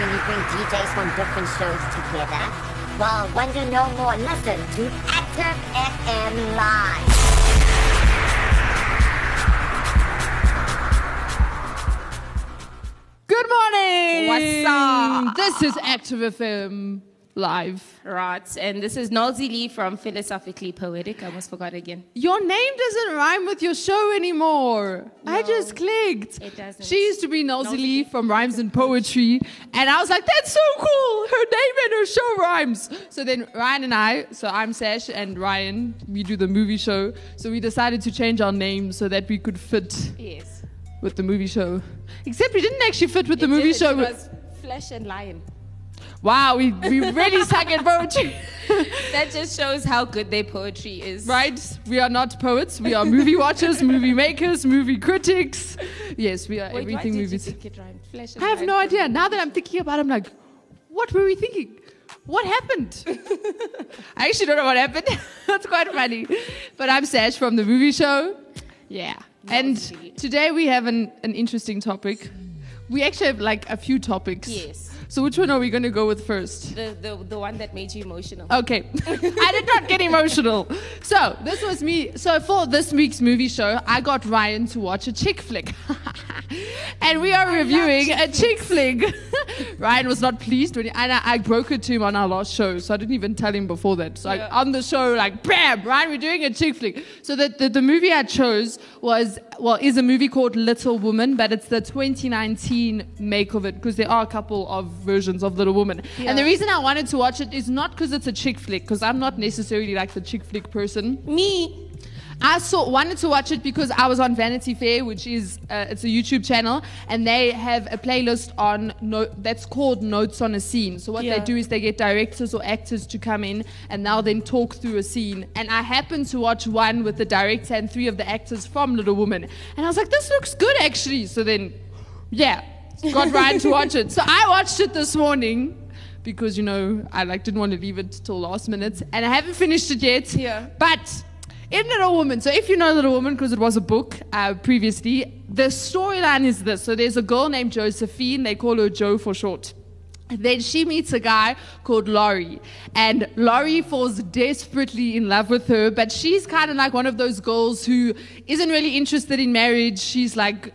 when you bring DJs from different shows together? Well, wonder no more. Listen to Active FM Live. Good morning. What's up? This is Active FM live. Right, and this is Nolzi Lee from Philosophically Poetic. I almost forgot again. Your name doesn't rhyme with your show anymore. I just clicked. it doesn't. She used to be Nosy Lee from Rhymes and Poetry, and I was like, that's so cool. Her name and her show rhymes. So then Ryan and I, so I'm Sash and Ryan, we do the movie show. So we decided to change our names so that we could fit Yes. with the movie show. Except we didn't actually fit with the movie did, show. It was Flesh and Lion. Wow, we, we really suck at poetry. That just shows how good their poetry is. Right? We are not poets. We are movie watchers, movie makers, movie critics. Yes, we are Wait, why everything did you think it rhymed? Flesh I have no idea. Now that I'm thinking about it, I'm like, what were we thinking? What happened? I actually don't know what happened. That's quite funny. But I'm Sash from the movie show. Yeah. And today we have an, an interesting topic. We actually have like a few topics. Yes. So which one are we going to go with first? The, the, the one that made you emotional. Okay. I did not get emotional. So, this was me. So, for this week's movie show, I got Ryan to watch a chick flick. and we are reviewing a chick flick. Ryan was not pleased when he, and I, I broke it to him on our last show, so I didn't even tell him before that. So, Yeah. on the show, like, bam, Ryan, we're doing a chick flick. So, the, the movie I chose was, well, is a movie called Little Woman, but it's the 2019 make of it because there are a couple of versions of Little Woman. And the reason I wanted to watch it is not because it's a chick flick, because I'm not necessarily like the chick flick person. Me. I saw wanted to watch it because I was on Vanity Fair, which is uh, it's a YouTube channel, and they have a playlist on no, that's called Notes on a Scene. So what they do is they get directors or actors to come in, and they'll then talk through a scene. And I happened to watch one with the director and three of the actors from Little Woman, and I was like, this looks good actually. So then, yeah, got Ryan to watch it. So I watched it this morning. Because you know I like didn't want to leave it till last minute, and I haven't finished it yet. Yeah. But in Little Woman, so if you know Little Woman, because it was a book uh, previously, the storyline is this. So there's a girl named Josephine, they call her Jo for short. Then she meets a guy called Laurie. And Laurie falls desperately in love with her, but she's kind of like one of those girls who isn't really interested in marriage. She's like,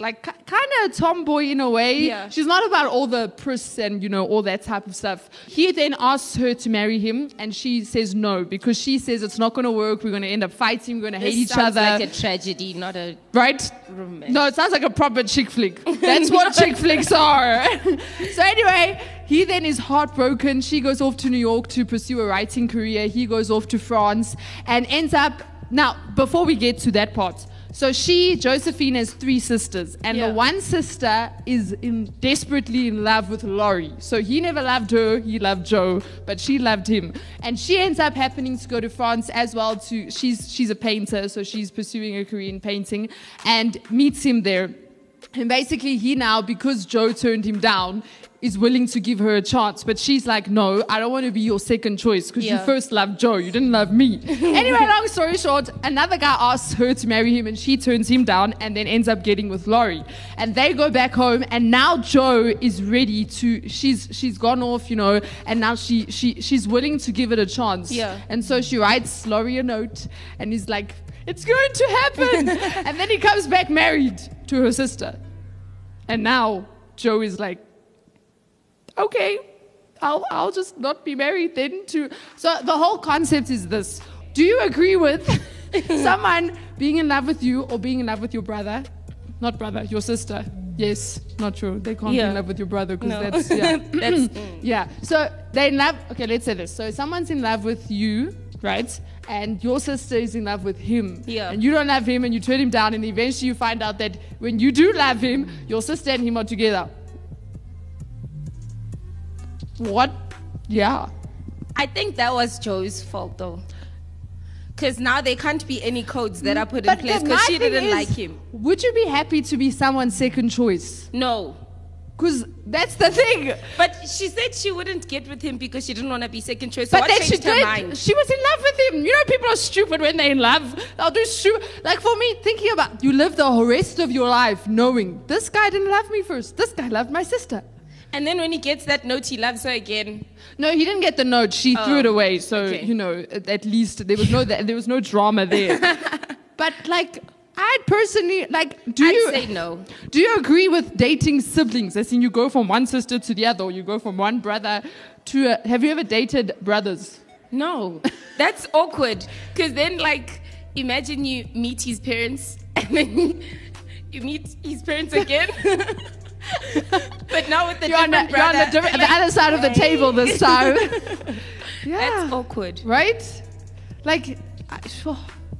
like kind of a tomboy in a way. Yeah. She's not about all the pris and you know all that type of stuff. He then asks her to marry him, and she says no because she says it's not going to work. We're going to end up fighting. We're going to hate each sounds other. like a tragedy, not a right? romance. No, it sounds like a proper chick flick. That's what chick flicks are. so anyway, he then is heartbroken. She goes off to New York to pursue a writing career. He goes off to France and ends up. Now, before we get to that part, so she, Josephine, has three sisters, and Yeah. the one sister is in desperately in love with Laurie. So he never loved her; he loved Jo, but she loved him. And she ends up happening to go to France as well. To she's she's a painter, so she's pursuing a career in painting, and meets him there. And basically, he now, because Jo turned him down, is willing to give her a chance. But she's like, no, I don't want to be your second choice because you first loved Jo. You didn't love me. anyway, long story short, another guy asks her to marry him and she turns him down and then ends up getting with Laurie. And they go back home and now Jo is ready to, she's, she's gone off, you know, and now she, she, she's willing to give it a chance. Yeah. And so she writes Laurie a note and he's like, it's going to happen. and then he comes back married to her sister. And now Jo is like, okay, I'll, I'll just not be married then to. So the whole concept is this. Do you agree with someone being in love with you or being in love with your brother? Not brother, your sister. Yes, not true. They can't be in love with your brother because No. that's, yeah. That's Yeah. So they in love. Okay, let's say this. So someone's in love with you, right? And your sister is in love with him. Yeah. And you don't love him, and you turn him down, and eventually you find out that when you do love him, your sister and him are together. What? Yeah. I think that was Jo's fault though. Because now there can't be any codes that are put in place because she didn't is, like him. Would you be happy to be someone's second choice? No. Because that's the thing. But she said she wouldn't get with him because she didn't want to be second choice. So But then she did. mind? She was in love with him. You know, people are stupid when they're in love. They'll do stupid. Like for me, thinking about you live the whole rest of your life knowing this guy didn't love me first. This guy loved my sister. And then when he gets that note, he loves her again. No, he didn't get the note. She oh, threw it Oh, away. So okay. you know, at, least there was no there was no drama there. but like, I personally like. Do I'd you say no. Do you agree with dating siblings? As in, you go from one sister to the other, or you go from one brother to. A, have you ever dated brothers? No, that's awkward. Because then, like, imagine you meet his parents and then you meet his parents again. but now with the You're on the, different you're on the, brother, different- the other side of the table this time. yeah. That's awkward. right? Like, sure,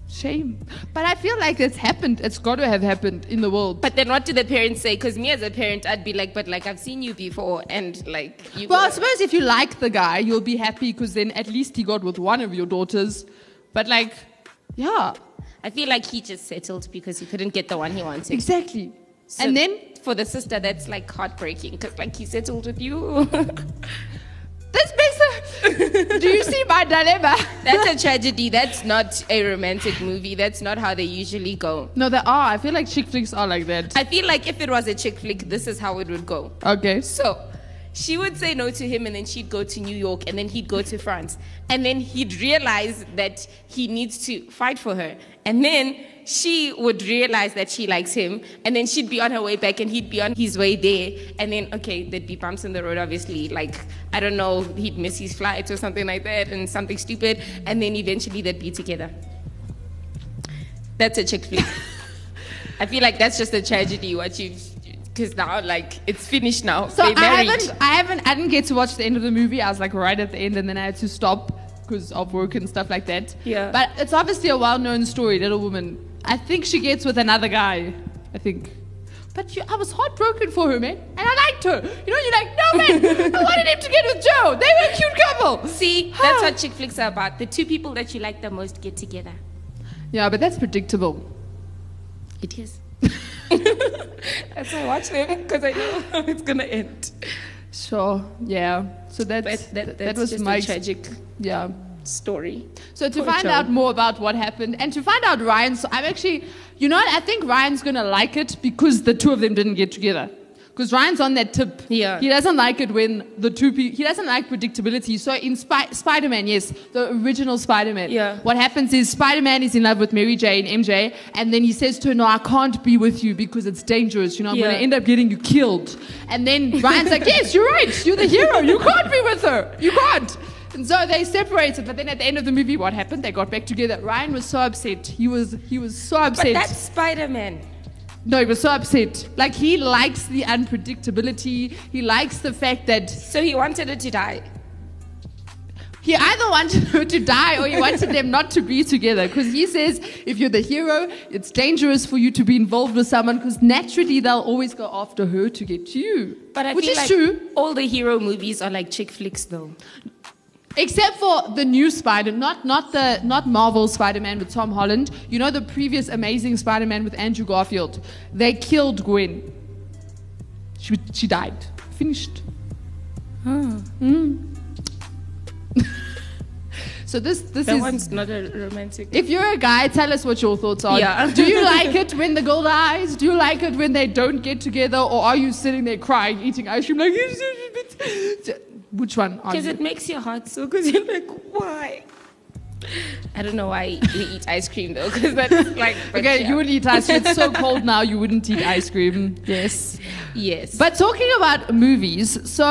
shame. But I feel like it's happened. It's got to have happened in the world. But then what do the parents say? Because me as a parent, I'd be like, but like I've seen you before, and like you. well, I suppose if you like the guy, you'll be happy because then at least he got with one of your daughters. But like, yeah, I feel like he just settled because he couldn't get the one he wanted. exactly. So and then for the sister, that's like heartbreaking because like he settled with you. this makes a. Do you see my dilemma? that's a tragedy. That's not a romantic movie. That's not how they usually go. No, there are. I feel like chick flicks are like that. I feel like if it was a chick flick, this is how it would go. Okay. So she would say no to him, and then she'd go to New York, and then he'd go to France. And then he'd realize that he needs to fight for her. And then she would realize that she likes him, and then she'd be on her way back, and he'd be on his way there. And then, okay, there'd be bumps in the road, obviously. Like, I don't know, he'd miss his flights or something like that, and something stupid. And then eventually they'd be together. That's a chick flick. I feel like that's just a tragedy, what you've. Because now, like, it's finished now. So I haven't, I haven't, I didn't get to watch the end of the movie. I was like right at the end, and then I had to stop because of work and stuff like that. Yeah. But it's obviously a well-known story. Little woman. I think she gets with another guy. I think. But you, I was heartbroken for her, man, and I liked her. You know, you're like, no, man, I wanted him to get with Jo. They were a cute couple. See, that's what chick flicks are about. The two people that you like the most get together. Yeah, but that's predictable. It is. that's why I watch them because I know how it's gonna end. Sure. Yeah. So that's, that, that, that's was just my a tragic yeah. story. So to Poor find Jo. out more about what happened and to find out Ryan, so I'm actually, you know what? I think Ryan's gonna like it because the two of them didn't get together. Because Ryan's on that tip. Yeah. He doesn't like it when the two people. He doesn't like predictability. So in Spy- Spider-Man, yes, the original Spider-Man. Yeah. What happens is Spider-Man is in love with Mary Jane, MJ, and then he says to her, "No, I can't be with you because it's dangerous. You know, I'm Yeah. gonna end up getting you killed." And then Ryan's like, "Yes, you're right. You're the hero. You can't be with her. You can't." And so they separated, but then at the end of the movie, what happened? They got back together. Ryan was so upset. He was he was so upset. But that's Spider Man. No, he was so upset. Like he likes the unpredictability. He likes the fact that So he wanted her to die. he either wanted her to die or he wanted them not to be together. Because he says if you're the hero, it's dangerous for you to be involved with someone because naturally they'll always go after her to get to you. But I Which feel is like true. all the hero movies are like chick flicks, though. Except for the new Spider, not not the not Marvel Spider-Man with Tom Holland. You know the previous Amazing Spider-Man with Andrew Garfield. They killed Gwen. She she died. Finished. Mm. so this this That is. one's not a romantic. If you're a guy, tell us what your thoughts are. Yeah. Do you like it when the girl dies? Do you like it when they don't get together, or are you sitting there crying, eating ice cream like? Which one are Because you? it makes your heart so because you're like, why? I don't know why we eat ice cream though, because that's like. Okay, yeah. you would eat ice cream. It's so cold now, you wouldn't eat ice cream. Yes. Yes. But talking about movies, so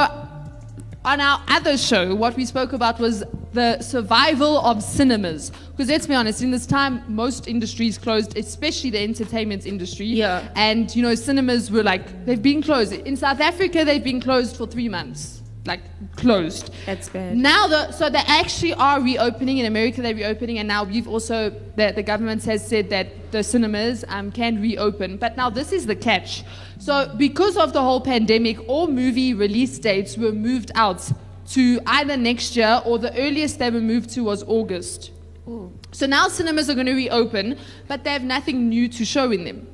on our other show, what we spoke about was the survival of cinemas. Because let's be honest, in this time, most industries closed, especially the entertainment industry. Yeah. And, you know, cinemas were like, they've been closed. In South Africa, they've been closed for three months. Like, closed. That's bad. Now, the, so they actually are reopening. In America, they're reopening, and now we've also, the, the government has said that the cinemas um, can reopen. But now, this is the catch. So, because of the whole pandemic, all movie release dates were moved out to either next year or the earliest they were moved to was August. So now cinemas are going to reopen, but they have nothing new to show in them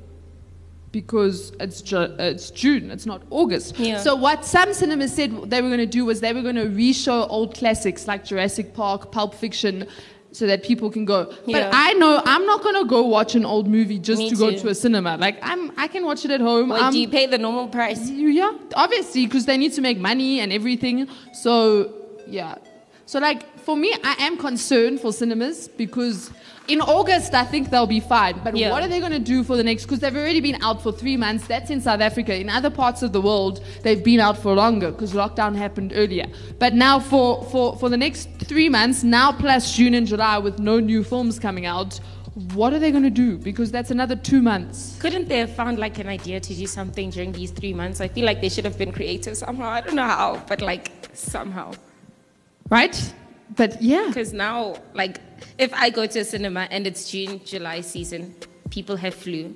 because it's, Ju- it's June, it's not August. Yeah. So what some cinemas said they were going to do was they were going to re-show old classics like Jurassic Park, Pulp Fiction, so that people can go. But I know I'm not gonna go watch an old movie just Me to go too. to a cinema. Like I'm, I can watch it at home. Wait, do you pay the normal price? Yeah, obviously, because they need to make money and everything. So, yeah. So, like, for me, I am concerned for cinemas because in August, I think they'll be fine. But Yeah. what are they going to do for the next? Because they've already been out for three months. That's in South Africa. In other parts of the world, they've been out for longer because lockdown happened earlier. But now, for, for, for the next three months, now plus June and July, with no new films coming out, what are they going to do? Because that's another two months. Couldn't they have found like an idea to do something during these three months? I feel like they should have been creative somehow. I don't know how, but like somehow. Right? But yeah. Because now, like, if I go to a cinema and it's June, July season, people have flu.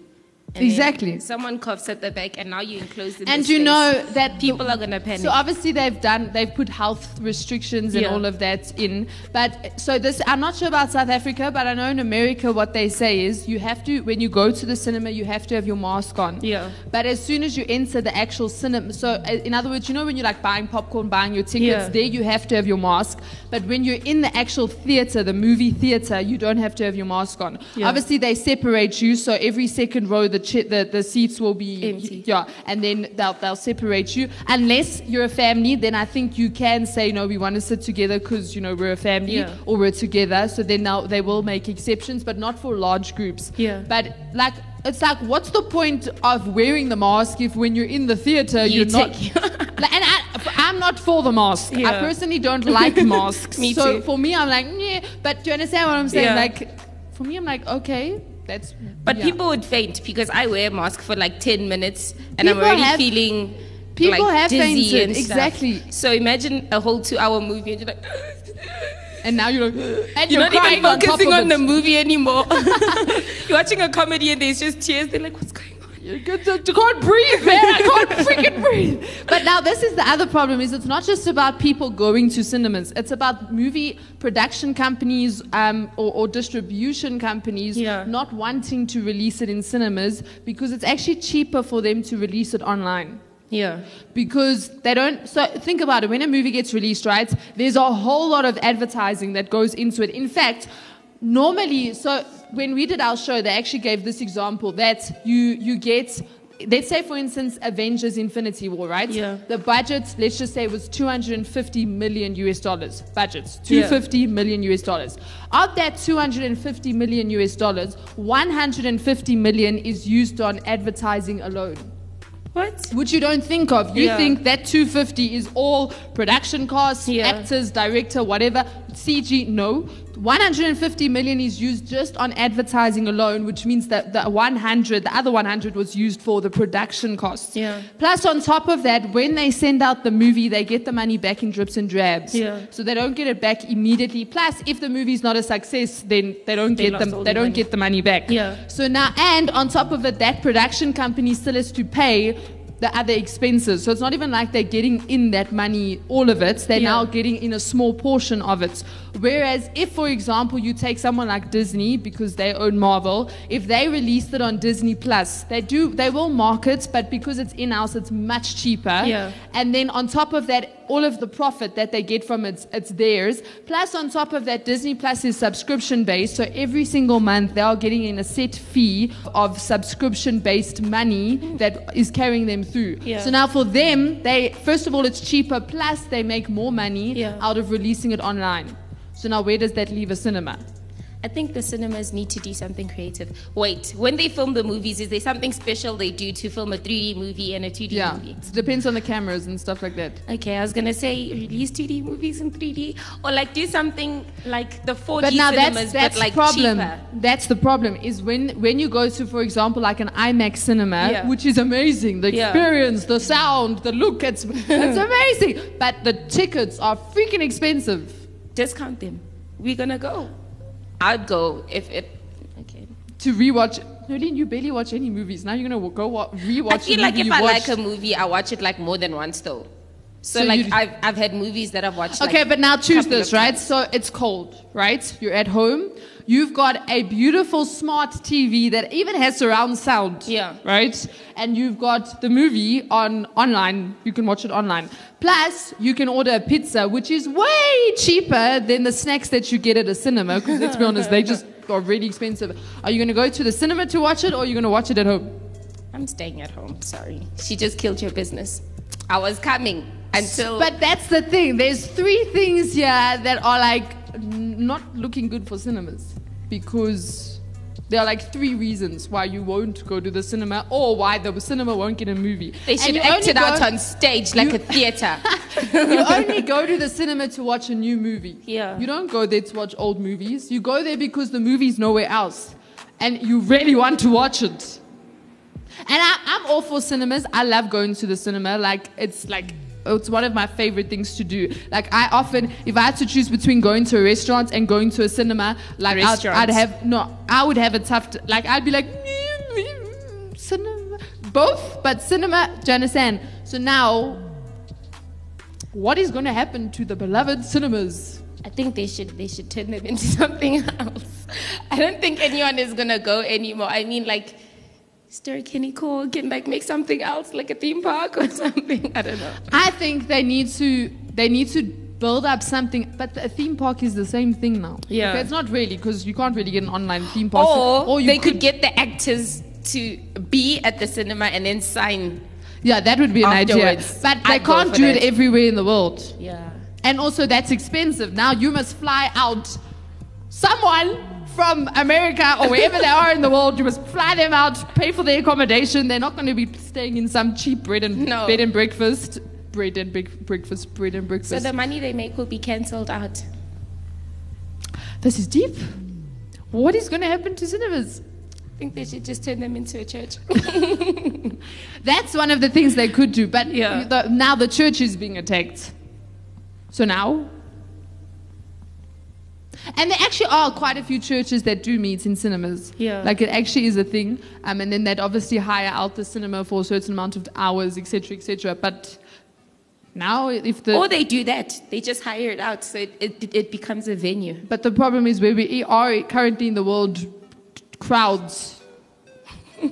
And Exactly. Someone coughs at the back, and now you're enclosed And you space. know that people are gonna panic. So obviously they've done they've put health restrictions and Yeah. all of that in. But so this I'm not sure about South Africa, but I know in America what they say is you have to when you go to the cinema you have to have your mask on. Yeah. But as soon as you enter the actual cinema, so uh, in other words, you know when you're like buying popcorn, buying your tickets, Yeah. there you have to have your mask. But when you're in the actual theater, the movie theater, you don't have to have your mask on. Yeah. Obviously they separate you, so every second row the the, the seats will be Empty. yeah, and then they'll, they'll separate you. Unless you're a family, then I think you can say, no, we want to sit together because, you know, we're a family Yeah. or we're together. So then now they will make exceptions, but not for large groups. Yeah. But like, it's like, what's the point of wearing the mask if when you're in the theater, You you're not. Like, and I, I'm not for the mask. Yeah. I personally don't like masks. Me so too. for me, I'm like, yeah. But do you understand what I'm saying? Yeah. Like, for me, I'm like, okay, that's. But yeah. people would faint because I wear a mask for like 10 minutes and I'm People already have- feeling people like have dizzy fainted, and stuff. exactly. So imagine a whole two hour movie and you're like, And now you're like, and you're, you're, not even focusing of on, the movie anymore. you're watching a comedy and there's just tears. They're like, what's going on? You can't breathe, man. I can't freaking breathe. But now this is the other problem: is it's not just about people going to cinemas. It's about movie production companies um, or, or distribution companies Yeah. not wanting to release it in cinemas because it's actually cheaper for them to release it online. Yeah. because they don't so think about it when a movie gets released right there's a whole lot of advertising that goes into it in fact normally so when we did our show they actually gave this example that you you get let's say for instance avengers infinity war right Yeah. the budget let's just say was 250 million us dollars budgets Yeah. 250 million us dollars of that 250 million us dollars 150 million is used on advertising alone What? which you don't think of. You Yeah. think that 250 is all production costs, Yeah. actors, director, whatever. CG, no. 150 million is used just on advertising alone, which means that the 100, the other 100 was used for the production costs. Yeah. Plus, on top of that, when they send out the movie, they get the money back in drips and drabs. Yeah. So they don't get it back immediately. Plus, if the movie's not a success, then they don't They get them. They the don't money. get the money back. Yeah. So now, and on top of it, that production company still has to pay the other expenses. So it's not even like they're getting in that money, all of it. They're Yeah. now getting in a small portion of it. Whereas if, for example, you take someone like Disney because they own Marvel, if they released it on Disney Plus, they do they will market, but because it's in house, it's much cheaper. Yeah. And then on top of that, all of the profit that they get from it, it's theirs. Plus, on top of that, Disney Plus is subscription based. So every single month, they are getting in a set fee of subscription based money that is carrying them through. Yeah. So now for them, they first of all, it's cheaper. Plus, they make more money Yeah. out of releasing it online. So now, where does that leave a cinema? I think the cinemas need to do something creative. Wait, when they film the movies, is there something special they do to film a 3D movie and a 2D Yeah, movie? it depends on the cameras and stuff like that. Okay, I was gonna say release 2D movies in 3D, or like do something like the 4D But now cinemas, that's that's but like problem. cheaper. That's the problem is when when you go to, for example, like an IMAX cinema, Yeah. which is amazing. The Yeah. experience, the sound, the look, it's it's amazing. But the tickets are freaking expensive. Discount them. We're gonna go. I'd go if it. Okay. To rewatch, Nolene, you barely watch any movies. Now you're gonna go wa- rewatch. I feel a like if you I watched. like a movie, I watch it like more than once though. So, So like I've I've had movies that I've watched. Okay, like, but now choose this, right? times. So it's cold, right? You're at home. You've got a beautiful smart TV that even has surround sound. Yeah. Right? And you've got the movie on online. You can watch it online. Plus, you can order a pizza, which is way cheaper than the snacks that you get at a cinema. Because let's be honest, they just are really expensive. Are you going to go to the cinema to watch it or are you going to watch it at home? I'm staying at home. Sorry. She just killed your business. I was coming until. But that's the thing. There's three things here that are like not looking good for cinemas because there are like three reasons why you won't go to the cinema or why the cinema won't get a movie. they should act it out on stage like you- a theater. you only go to the cinema to watch a new movie. Yeah. You don't go there to watch old movies. You go there because the movie's nowhere else. And you really want to watch it. And I, I'm all for cinemas. I love going to the cinema. Like, it's like, it's one of my favorite things to do. Like, I often, if I had to choose between going to a restaurant and going to a cinema, like, I'd, I'd have, no, I would have a tough, t- like, I'd be like, cinema. Both, but cinema, you? So now, what is going to happen to the beloved cinemas? I think they should they should turn them into something else. I don't think anyone is gonna go anymore. I mean, like, Ster-Kinekor can like make something else, like a theme park or something. I don't know. I think they need to they need to build up something, but a theme park is the same thing now. Yeah. Okay, it's not really because you can't really get an online theme park. Or, you they could get the actors to be at the cinema and then sign. yeah, that would be an idea. But they I'd can't for do it everywhere in the world. Yeah. And also, that's expensive. Now you must fly out someone from America or wherever they are in the world. You must fly them out, pay for their accommodation. They're not going to be staying in some cheap bread and No. bed and breakfast. Bread and big breakfast, bread and breakfast. So the money they make will be cancelled out. this is deep. What is going to happen to cinemas? I think they should just turn them into a church. That's one of the things they could do. But Yeah. the, now the church is being attacked. So now. And there actually are quite a few churches that do meet in cinemas. Yeah. Like it actually is a thing. Um, and then they'd obviously hire out the cinema for a certain amount of hours, etc., etc. But now, if the. or they do that. They just hire it out so it, it, it becomes a venue. but the problem is where we are currently in the world, crowds.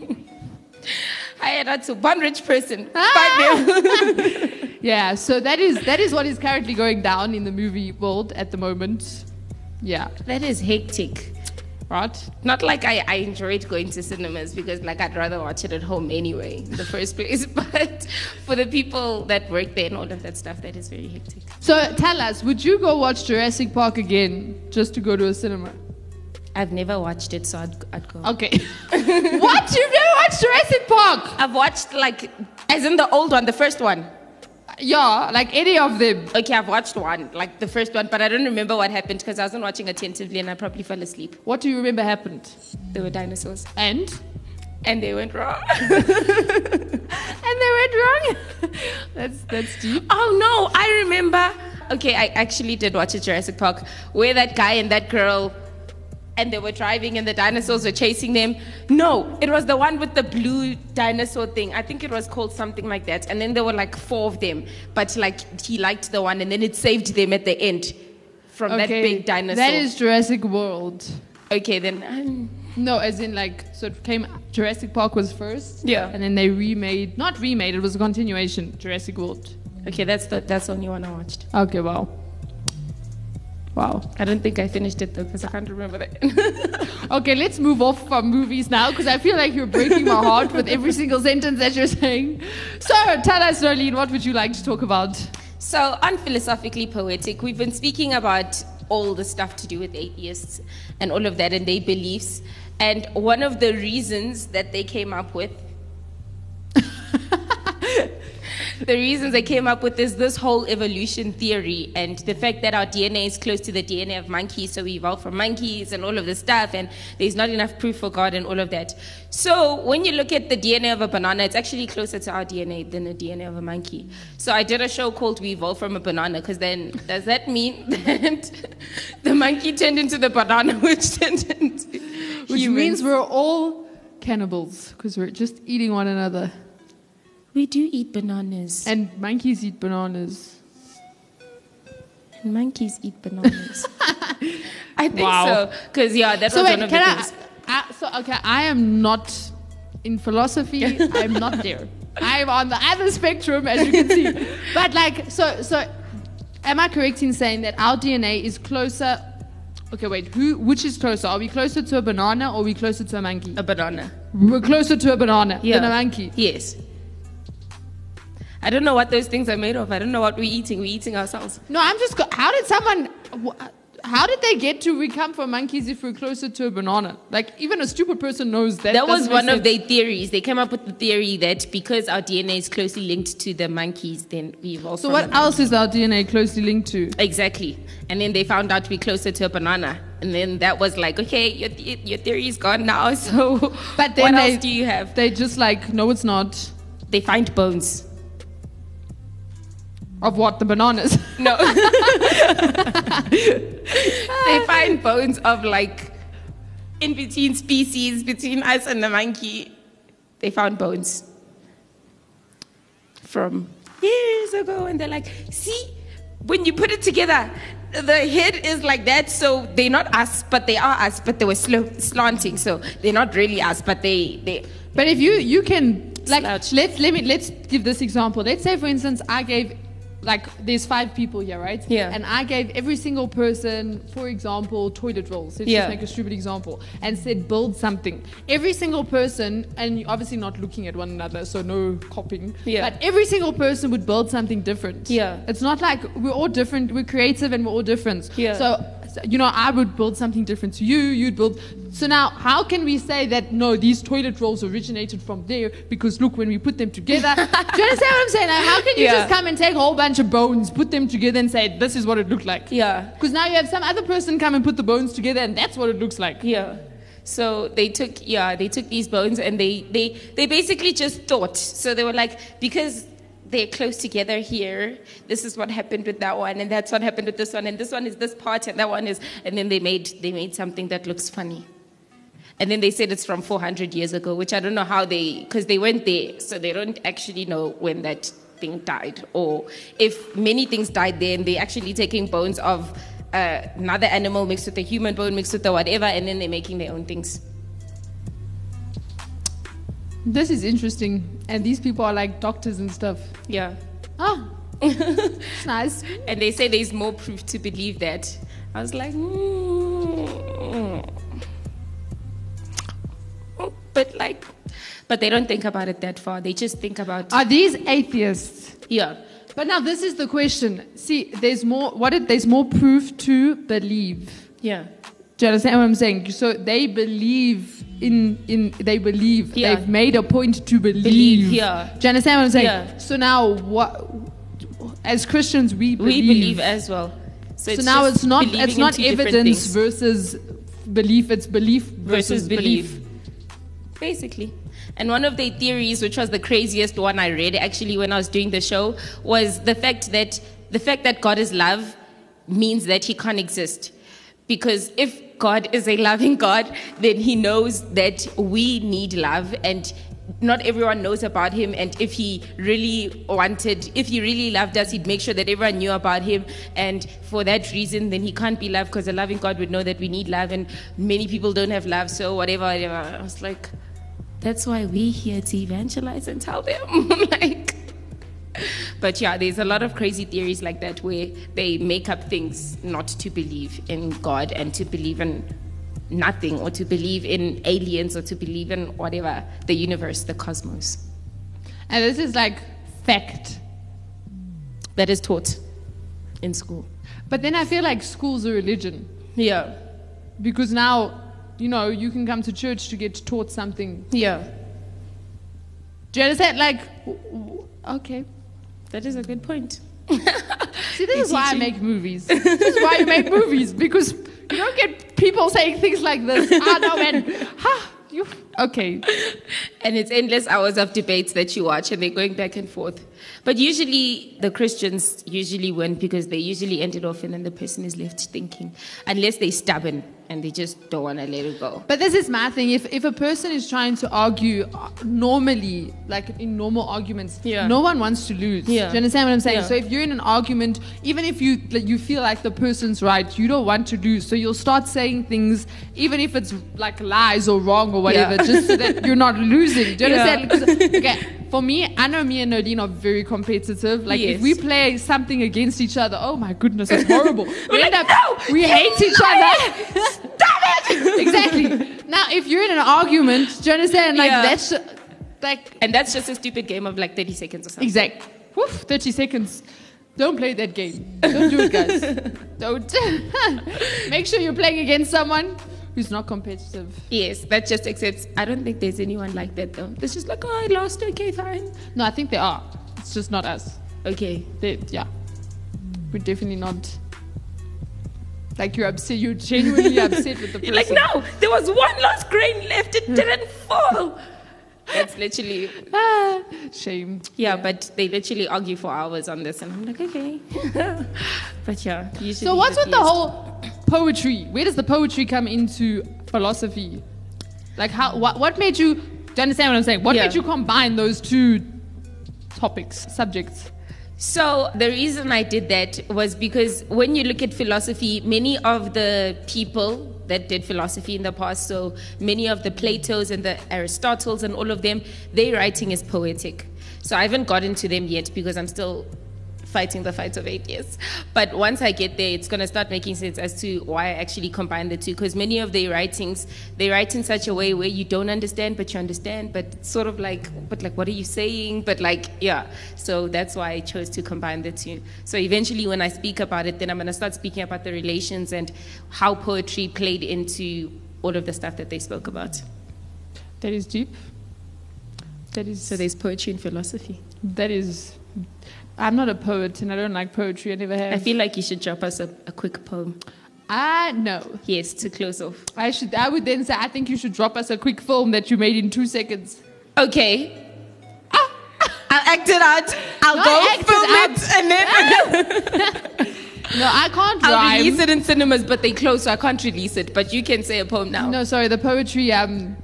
It out to one rich person. Five. Yeah, so that is that is what is currently going down in the movie world at the moment. Yeah, That is hectic. right. Not like I, I enjoyed going to cinemas because like I'd rather watch it at home anyway in the first place. But for the people that work there and all of that stuff, that is very hectic. So tell us, would you go watch Jurassic Park again just to go to a cinema? I've never watched it, so I'd, I'd go. Okay. what? You've never watched Jurassic Park? I've watched like, as in the old one, the first one. Yeah, like any of them. Okay, I've watched one, like the first one, but I don't remember what happened because I wasn't watching attentively and I probably fell asleep. What do you remember happened? There were dinosaurs And? and they went wrong. And they went wrong. that's that's deep. Oh no, I remember. Okay, I actually did watch a Jurassic Park where that guy and that girl and they were driving and the dinosaurs were chasing them. No, it was the one with the blue dinosaur thing. I think it was called something like that. And then there were like four of them, but like he liked the one and then it saved them at the end from that big dinosaur. That is Jurassic World. okay, then um, No, as in like so it came Jurassic Park was first. Yeah. And then they remade not remade, it was a continuation, Jurassic World. okay, that's the that's the only one I watched. Okay, wow. Wow. I don't think I finished it though because I can't remember that. Okay, let's move off from movies now because I feel like you're breaking my heart with every single sentence that you're saying. So tell us, Darlene, what would you like to talk about? So, on Philosophically Poetic, we've been speaking about all the stuff to do with atheists and all of that and their beliefs. And one of the reasons that they came up with, the reasons I came up with is this whole evolution theory and the fact that our DNA is close to the DNA of monkeys, so we evolved from monkeys and all of this stuff, and there's not enough proof for God and all of that. So when you look at the DNA of a banana, it's actually closer to our DNA than the DNA of a monkey. So I did a show called We Evolved from a Banana, because then does that mean that the monkey turned into the banana, which turned into Which humans? means we're all cannibals because we're just eating one another. We do eat bananas, And monkeys eat bananas. and monkeys eat bananas. I think Wow. so. Because, yeah, that So was wait, one of can the I, things. I? So okay, I am not in philosophy. I'm not there. I'm on the other spectrum, as you can see. But like, so so, am I correct in saying that our DNA is closer? Okay, wait. Who? Which is closer? Are we closer to a banana or are we closer to a monkey? A banana. We're closer to a banana Yeah. than a monkey. Yes. I don't know what those things are made of. I don't know what we're eating. We're eating ourselves. No, I'm just. Go- how did someone? How did they get to we come from monkeys if we're closer to a banana? Like even a stupid person knows that. That was one of their theories. They came up with the theory that because our DNA is closely linked to the monkeys, then we evolved So what else is our DNA closely linked to? Exactly. And then they found out we're closer to a banana. And then that was like, okay, your, your theory is gone now. So But then what they, else do you have? They just like, no, it's not. They find bones. Of what? The bananas. No. they find bones of like in between species, between us and the monkey. They found bones from years ago. And they're like, see, when you put it together, the head is like that. So they're not us, but they are us, but they were slanting. So they're not really us, but they, they but if you you can like Slouch. let's let me let's give this example. Let's say for instance I gave like there's five people here, right? Yeah. And I gave every single person, for example, toilet rolls. Let's Yeah. just make a stupid example. And said build something. Every single person, and obviously not looking at one another, so no copying. Yeah. But every single person would build something different. Yeah. It's not like we're all different. We're creative and we're all different. Yeah. So so, you know, I would build something different to you, you'd build. So now, how can we say that, no, these toilet rolls originated from there? Because look, when we put them together, do you understand what I'm saying? Like, how can you Yeah. just come and take a whole bunch of bones, put them together, and say, this is what it looked like? Yeah. Because now you have some other person come and put the bones together, and that's what it looks like. Yeah. So they took yeah, they took these bones and they they they basically just thought. So they were like because they're close together here. This is what happened with that one, and that's what happened with this one, and this one is this part, and that one is, and then they made they made something that looks funny, and then they said it's from 400 years ago, which I don't know how they, because they weren't there, so they don't actually know when that thing died, or if many things died there, and they're actually taking bones of uh, another animal mixed with a human bone mixed with the whatever, and then they're making their own things. This is interesting. And these people are like doctors and stuff. Yeah. Ah. it's nice. And they say there's more proof to believe that. I was like, mm. but like, but they don't think about it that far. They just think about, Are these atheists? yeah, But now this is the question. See, there's more. What? There's more proof to believe. yeah, Do you understand what I'm saying? So they believe in in. They believe. Yeah. They've made a point to believe. Believe, yeah. Do you understand what I'm saying? Yeah. So now what? As Christians, we believe. we believe as well. So, so it's now it's not. It's not in two different evidence versus belief. It's belief versus, versus belief. Basically. And one of their theories, which was the craziest one I read actually when I was doing the show, was the fact that the fact that God is love means that he can't exist. Because if God is a loving God, then he knows that we need love and not everyone knows about him. And if he really wanted if he really loved us he'd make sure that everyone knew about him. And for that reason then he can't be loved because a loving god would know that we need love. And many people don't have love so whatever, whatever. i was like that's why we're here to evangelize and tell them. Like but yeah there's a lot of crazy theories like that where they make up things not to believe in god and to believe in nothing or to believe in aliens or to believe in whatever the universe the cosmos And this is like fact. that is taught in school But then I feel like school's a religion yeah because now, you know, you can come to church to get taught something. yeah Do you understand? Like, w- w- okay. That is a good point See, this is why I make movies. this is why I make movies because you don't get people saying things like this. Ah, no, man. Ha, you. Okay. and it's endless hours of debates that you watch and they're going back and forth but usually the christians usually win because they usually end it off and then the person is left thinking unless they're stubborn and they just don't want to let it go. But this is my thing. If if a person is trying to argue uh, normally, like in normal arguments, Yeah. no one wants to lose. Yeah. Do you understand what I'm saying? Yeah. So if you're in an argument, even if you like, you feel like the person's right, you don't want to lose. So you'll start saying things, even if it's like lies or wrong or whatever. just so that you're not losing. Do you Yeah. understand? okay, for me, I know me and Nadine are very competitive. Like if we play something against each other, oh my goodness, it's horrible. we like, end up "No, we hate each other. Stop it! exactly. Now, if you're in an argument, do you understand? Like Yeah. that's like And that's just a stupid game of like 30 seconds or something. exact. Woof, Thirty seconds. Don't play that game. Don't do it, guys. Don't. Make sure you're playing against someone who's not competitive. Yes, that just accepts. I don't think there's anyone like that though. It's just like, oh, I lost. Okay, fine. No, I think there are. It's just not us. Okay. They, yeah, we're definitely not. Like you're upset. You're genuinely upset with the person. Like, no, there was one last grain left. It didn't fall. That's literally, Ah, shame. yeah, but they literally argue for hours on this, and I'm like, okay. but yeah. So what's with the whole poetry? Where does the poetry come into philosophy? Like how what, what made you do you understand what I'm saying? What Yeah. made you combine those two topics, subjects? So the reason I did that was because when you look at philosophy, many of the people that did philosophy in the past, so many of the Platos and the Aristotles and all of them, their writing is poetic. So I haven't gotten to them yet because I'm still fighting the fight of atheists. But once I get there, it's going to start making sense as to why I actually combine the two. Because many of their writings, they write in such a way where you don't understand, but you understand. But it's sort of like, but like, what are you saying? But like, yeah. So that's why I chose to combine the two. So eventually, when I speak about it, then I'm going to start speaking about the relations and how poetry played into all of the stuff that they spoke about. That is deep. That is So there's poetry and philosophy. that is I'm not a poet and I don't like poetry. I never have. I feel like you should drop us a, a quick poem. Uh, I know. Yes, to close off. I should I would then say I think you should drop us a quick film that you made in two seconds. Okay. Ah! I'll act it out. I'll Not go it film out. it, and then ah! No, I can't Rhyme. I'll release it in cinemas, but they close, so I can't release it. But you can say a poem now. No, sorry, the poetry um,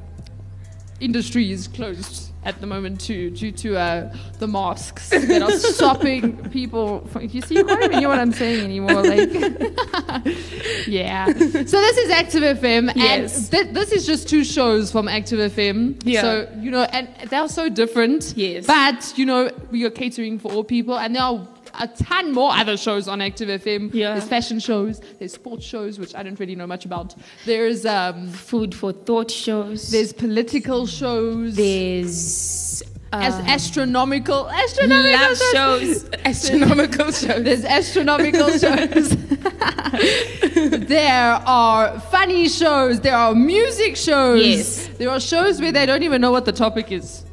industry is closed at the moment too, due to uh, the masks that are stopping people. From, you see, you can't even hear what I'm saying anymore. Like, yeah. So this is Active FM, Yes. and th- this is just two shows from Active FM. Yeah. So you know, and they're so different. Yes. But you know, we are catering for all people, and there are. A ton more other shows on Active FM. Yeah. There's fashion shows, there's sports shows, which I don't really know much about. There's um, Food for thought shows. there's political shows. There's as uh, astronomical astronomical love shows, astronomical shows. There's astronomical shows. there are funny shows. There are music shows. Yes. There are shows where they don't even know what the topic is.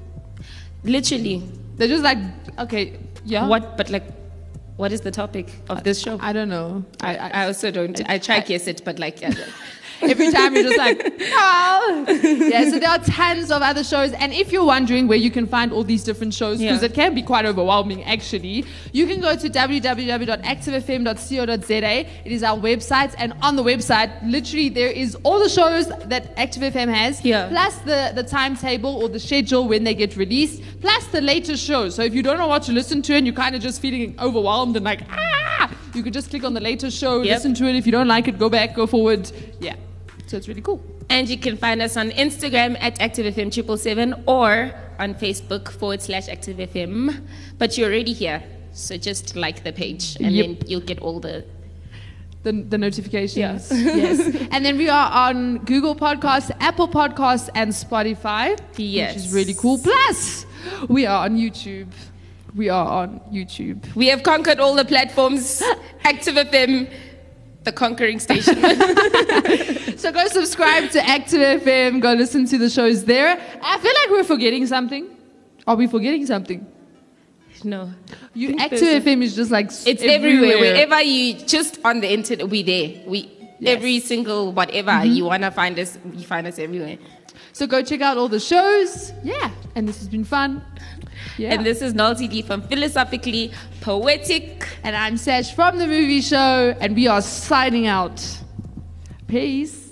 Literally, They're just like, okay, yeah. what? But like, what is the topic of this show? I don't know. I, I also don't. I try guess it, but like, yeah, Every time you're just like, oh. Yeah, so there are tons of other shows. And if you're wondering where you can find all these different shows, because Yeah. it can be quite overwhelming actually, you can go to www.activefm.co.za. It is our website. And on the website, literally, there is all the shows that Active FM has, Yeah. plus the, the timetable or the schedule when they get released, plus the latest shows. So if you don't know what to listen to and you're kind of just feeling overwhelmed and like, ah, you could just click on the latest show, Yep. listen to it. If you don't like it, go back, go forward. Yeah. So it's really cool. And you can find us on Instagram at ActiveFM777 or on Facebook forward slash ActiveFM. But you're already here, so just like the page and Yep. then you'll get all the. the, the notifications. Yeah. yes. And then we are on Google Podcasts, Apple Podcasts, and Spotify. Yes. Which is really cool. Plus, we are on YouTube. We are on YouTube. We have conquered all the platforms. ActiveFM, the conquering station. So go subscribe to Active FM. Go listen to the shows there. I feel like we're forgetting something. Are we forgetting something? no. You, Active FM is just like It's everywhere. Wherever you just on the internet, we there. We Yes. every single whatever mm-hmm. you wanna find us, you find us everywhere. So go check out all the shows. Yeah. And this has been fun. Yeah. And this is Nalty D from Philosophically Poetic. And I'm Sash from the movie show, and we are signing out. Peace.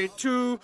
Pray